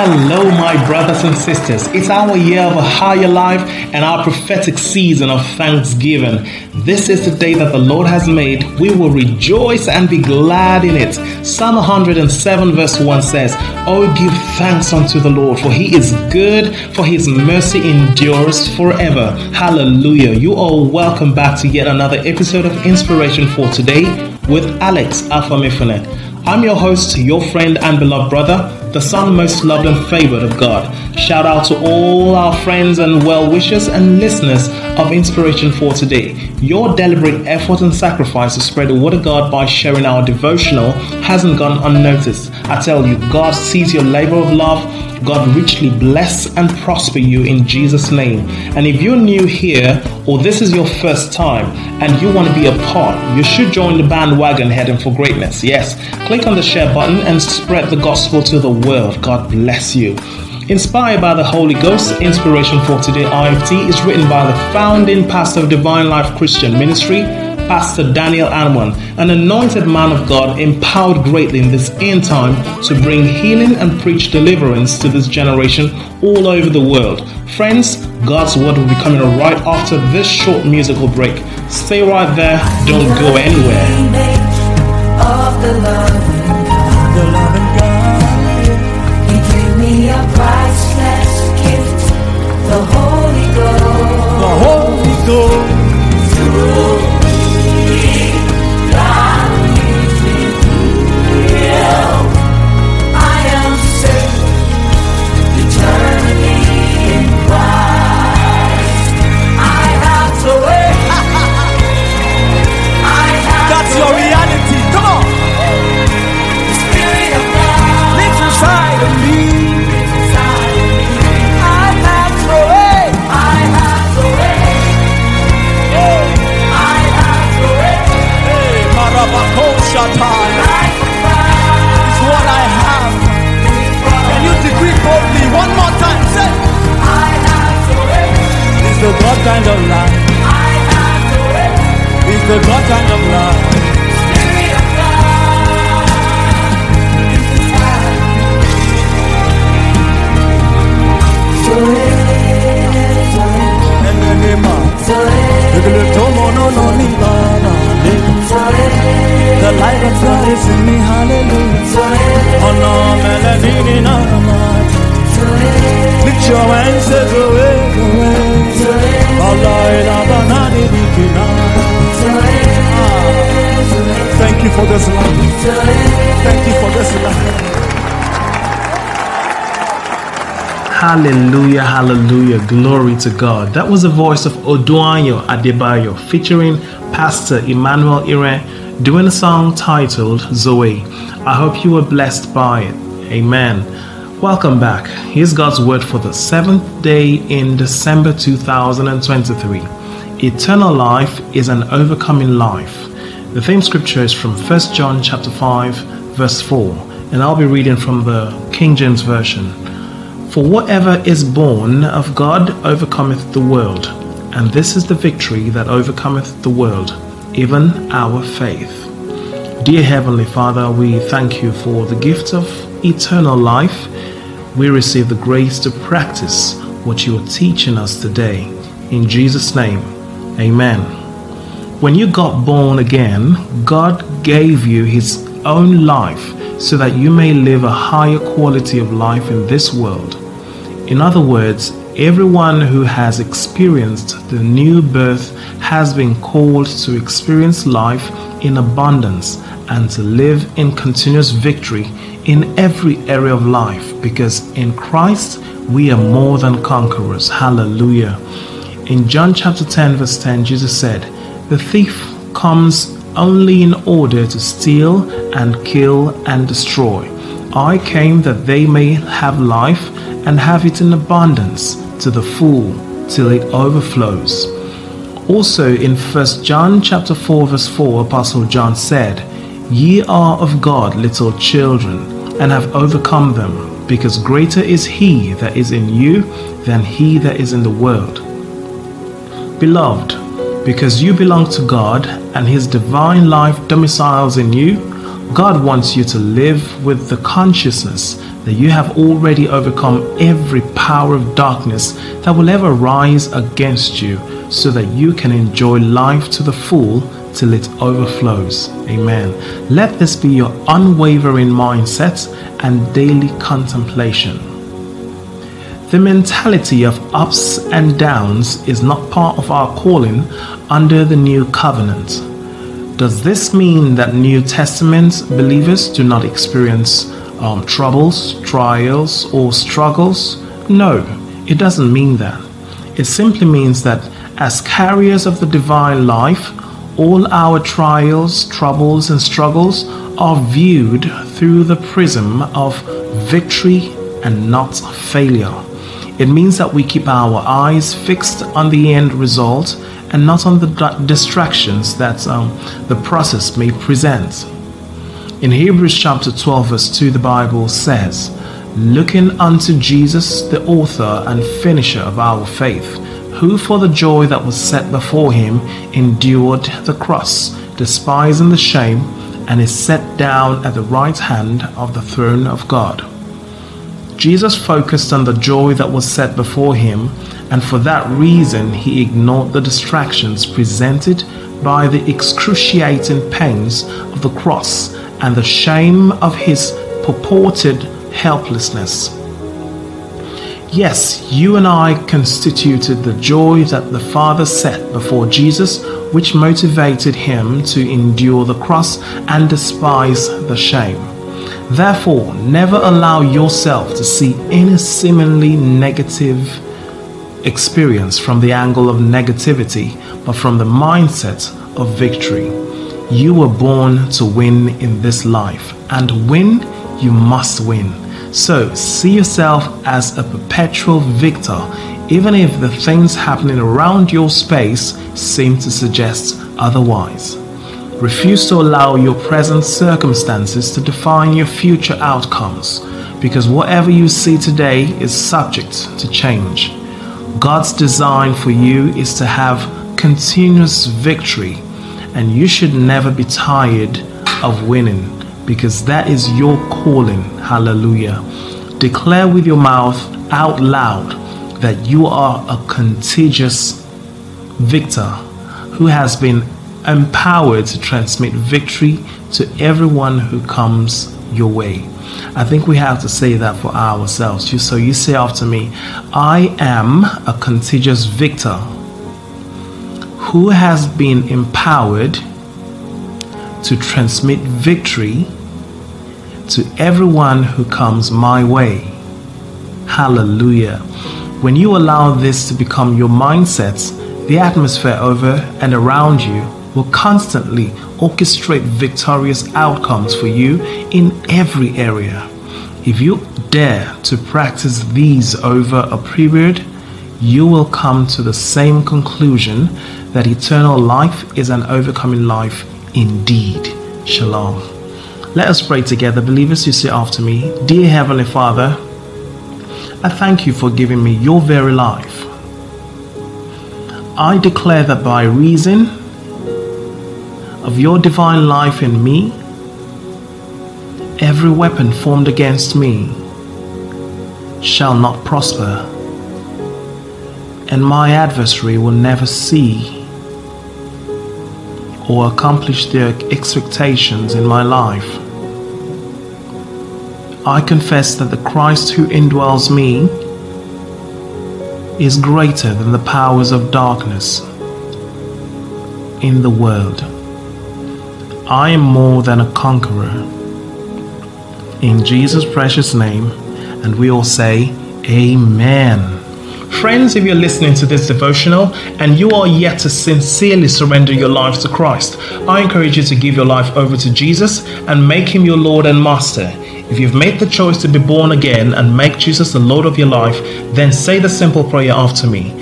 Hello, my brothers and sisters. It's our year of a higher life and our prophetic season of thanksgiving. This is the day that the Lord has made. We will rejoice and be glad in it. Psalm 107, verse 1 says, Oh, give thanks unto the Lord, for he is good, for his mercy endures forever. Hallelujah. You are welcome back to yet another episode of Inspiration for Today with Alex Afamifune. I'm your host, your friend and beloved brother the son most loved and favored of God. Shout out to all our friends and well wishers and listeners of Inspiration for Today. Your deliberate effort and sacrifice to spread the word of God by sharing our devotional hasn't gone unnoticed. I tell you, God sees your labor of love God richly bless and prosper you in Jesus' name. And if you're new here or this is your first time and you want to be a part, you should join the bandwagon heading for greatness. Yes, click on the share button and spread the gospel to the world. God bless you. Inspired by the Holy Ghost, Inspiration for Today IFT is written by the founding pastor of Divine Life Christian Ministry Pastor Daniel Anwan, an anointed man of God empowered greatly in this end time to bring healing and preach deliverance to this generation all over the world. Friends, God's word will be coming right after this short musical break. Stay right there, don't go anywhere. The Holy Ghost. Hallelujah, hallelujah, glory to God. That was the voice of Odunayo Adebayo featuring Pastor Emmanuel Ire doing a song titled Zoe. I hope you were blessed by it. Amen. Welcome back. Here's God's word for the seventh day in December 2023. Eternal life is an overcoming life. The theme scripture is from 1 John chapter 5 verse 4 and I'll be reading from the King James version. For whatever is born of God overcometh the world, and this is the victory that overcometh the world, even our faith. Dear Heavenly Father, we thank you for the gift of eternal life. We receive the grace to practice what you are teaching us today. In Jesus' name, amen. When you got born again, God gave you his own life so that you may live a higher quality of life in this world. In other words, everyone who has experienced the new birth has been called to experience life in abundance and to live in continuous victory in every area of life because in Christ we are more than conquerors. Hallelujah. In John chapter 10, verse 10, Jesus said, The thief comes only in order to steal and kill and destroy. I came that they may have life and have it in abundance to the full till it overflows. Also in 1 John chapter 4 verse 4 Apostle John said, Ye are of God little children and have overcome them because greater is he that is in you than he that is in the world. Beloved, because you belong to God and his divine life domiciles in you, God wants you to live with the consciousness that you have already overcome every power of darkness that will ever rise against you so that you can enjoy life to the full till it overflows. Amen. Let this be your unwavering mindset and daily contemplation. The mentality of ups and downs is not part of our calling under the new covenant. Does this mean that New Testament believers do not experience um, troubles, trials, or struggles? No, it doesn't mean that. It simply means that as carriers of the divine life, all our trials, troubles, and struggles are viewed through the prism of victory and not failure. It means that we keep our eyes fixed on the end result and not on the distractions that um, the process may present. In Hebrews chapter 12, verse 2, the Bible says, Looking unto Jesus, the author and finisher of our faith, who for the joy that was set before him endured the cross, despising the shame, and is set down at the right hand of the throne of God. Jesus focused on the joy that was set before him, and for that reason he ignored the distractions presented by the excruciating pains of the cross and the shame of his purported helplessness. Yes, you and I constituted the joy that the Father set before Jesus, which motivated him to endure the cross and despise the shame. Therefore, never allow yourself to see any seemingly negative experience from the angle of negativity, but from the mindset of victory. You were born to win in this life, and win, you must win. So see yourself as a perpetual victor, even if the things happening around your space seem to suggest otherwise. Refuse to allow your present circumstances to define your future outcomes, because whatever you see today is subject to change. God's design for you is to have continuous victory, and you should never be tired of winning because that is your calling. Hallelujah. Declare with your mouth out loud that you are a contagious victor who has been empowered to transmit victory to everyone who comes your way. I think we have to say that for ourselves. So you say after me, I am a contagious victor who has been empowered to transmit victory to everyone who comes my way. Hallelujah. When you allow this to become your mindset, the atmosphere over and around you will constantly orchestrate victorious outcomes for you in every area. If you dare to practice these over a period, you will come to the same conclusion that eternal life is an overcoming life indeed. Shalom. Let us pray together. Believers, you say after me Dear Heavenly Father, I thank you for giving me your very life. I declare that by reason of your divine life in me, every weapon formed against me shall not prosper, and my adversary will never see or accomplish their expectations in my life. I confess that the Christ who indwells me is greater than the powers of darkness in the world. I am more than a conqueror. In Jesus' precious name, and we all say, Amen. Friends, if you're listening to this devotional and you are yet to sincerely surrender your life to Christ, I encourage you to give your life over to Jesus and make him your Lord and Master. If you've made the choice to be born again and make Jesus the Lord of your life, then say the simple prayer after me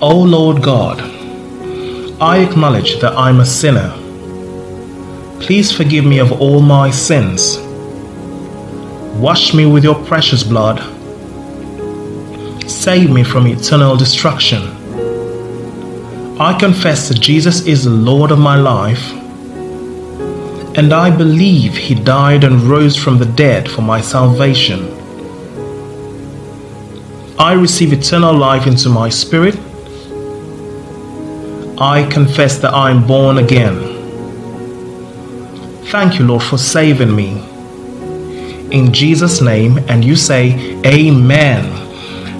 O Lord God, I acknowledge that I'm a sinner. Please forgive me of all my sins. Wash me with your precious blood save me from eternal destruction. I confess that Jesus is the Lord of my life, and I believe He died and rose from the dead for my salvation. I receive eternal life into my spirit. I confess that I am born again. Thank you, Lord, for saving me. In Jesus' name, and you say, Amen.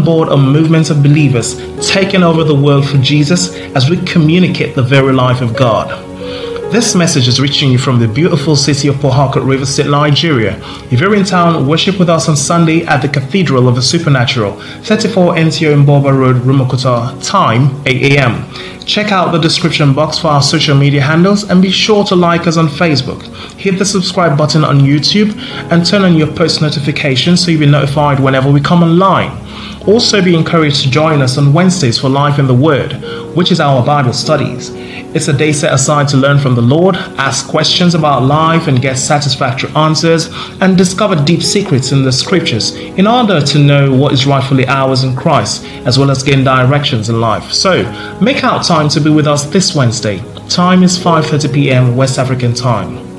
on board a movement of believers taking over the world for Jesus as we communicate the very life of God. This message is reaching you from the beautiful city of Port Harcourt, River State, Nigeria. If you're in town, worship with us on Sunday at the Cathedral of the Supernatural, 34 NTO Mboba Road, Rumuokwuta, time 8 a.m. Check out the description box for our social media handles and be sure to like us on Facebook. Hit the subscribe button on YouTube and turn on your post notifications so you'll be notified whenever we come online. Also, be encouraged to join us on Wednesdays for Life in the Word, which is our Bible studies. It's a day set aside to learn from the Lord, ask questions about life, and get satisfactory answers, and discover deep secrets in the scriptures in order to know what is rightfully ours in Christ, as well as gain directions in life. So, make out time to be with us this Wednesday. Time is 5:30 p.m. West African time.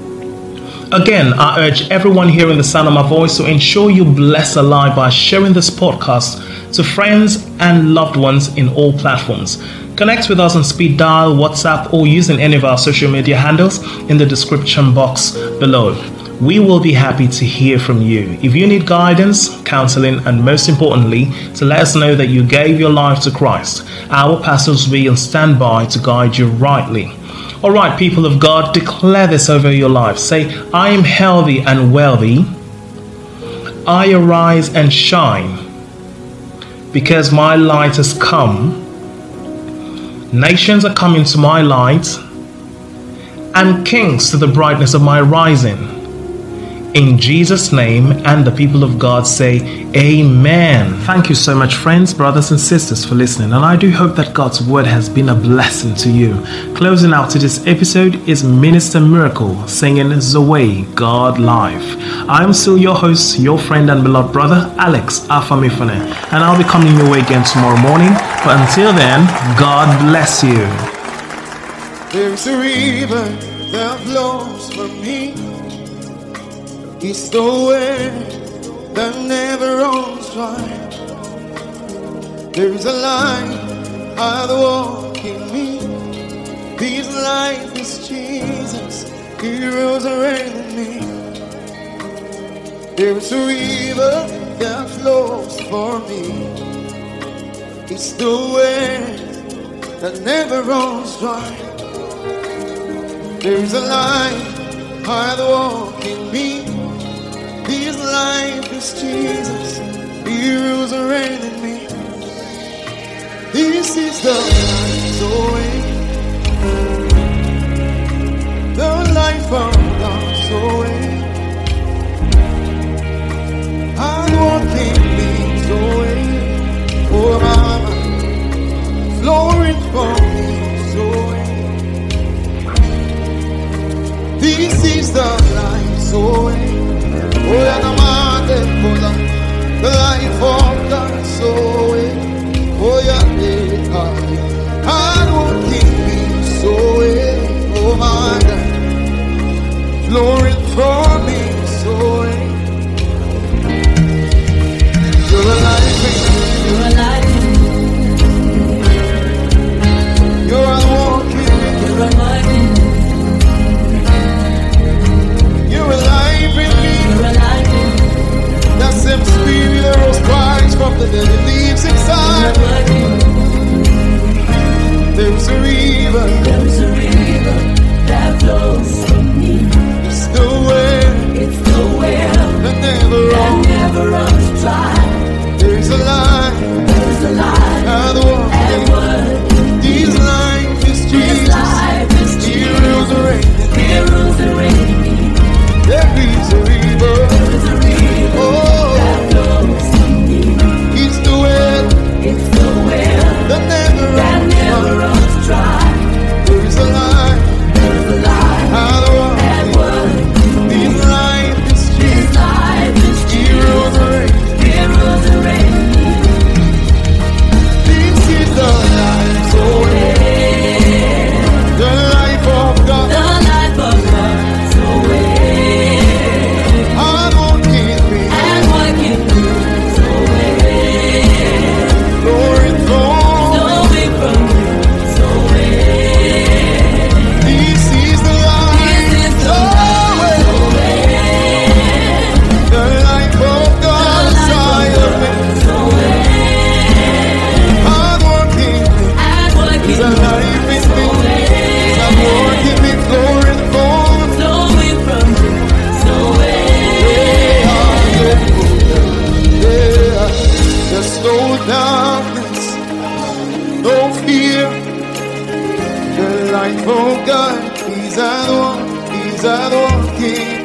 Again, I urge everyone hearing the sound of my voice to ensure you bless a by sharing this podcast to friends and loved ones in all platforms. Connect with us on speed dial, WhatsApp, or using any of our social media handles in the description box below. We will be happy to hear from you. If you need guidance, counseling, and most importantly, to let us know that you gave your life to Christ, our pastors will be on standby to guide you rightly. All right, people of God, declare this over your life. Say, I am healthy and wealthy. I arise and shine because my light has come. Nations are coming to my light, and kings to the brightness of my rising. In Jesus' name, and the people of God say, Amen. Thank you so much, friends, brothers, and sisters, for listening. And I do hope that God's word has been a blessing to you. Closing out to this episode is Minister Miracle singing Zoe, God Life. I'm still your host, your friend and beloved brother, Alex Afamifane. And I'll be coming your way again tomorrow morning. But until then, God bless you. There's a river that flows from me. It's the way that never runs dry. There's a light I walk in me. This life is Jesus. He around me. There's a river that flows for me. It's the way that never runs dry. There's a light I walk in me. His life is Jesus. He rules and reigns in me. This is the life away. The life of God's way. I'm walking this way. Oh, mama, flowing from this way. This is the life away. Oh, yeah, matter the life of the light from God. He's at work, He's at work here.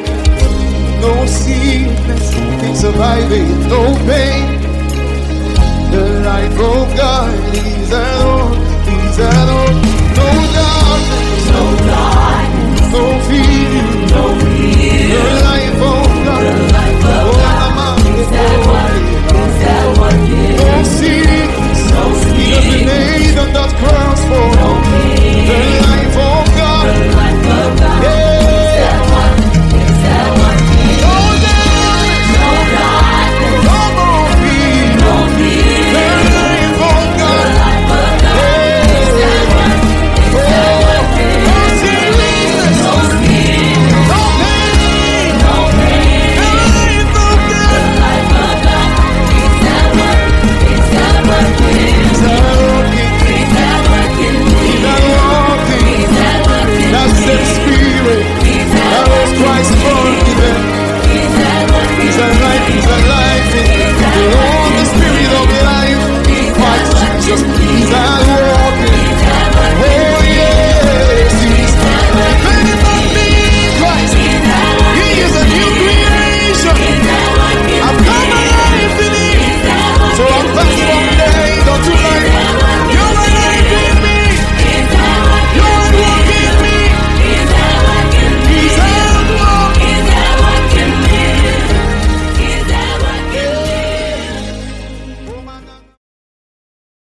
No sickness no pain. The light from God. He's at work, He's at work. No darkness, no darkness, no fear. The light from God. The light from oh, God. He's at work, He's at work. No sickness, no fear. He's the name that for.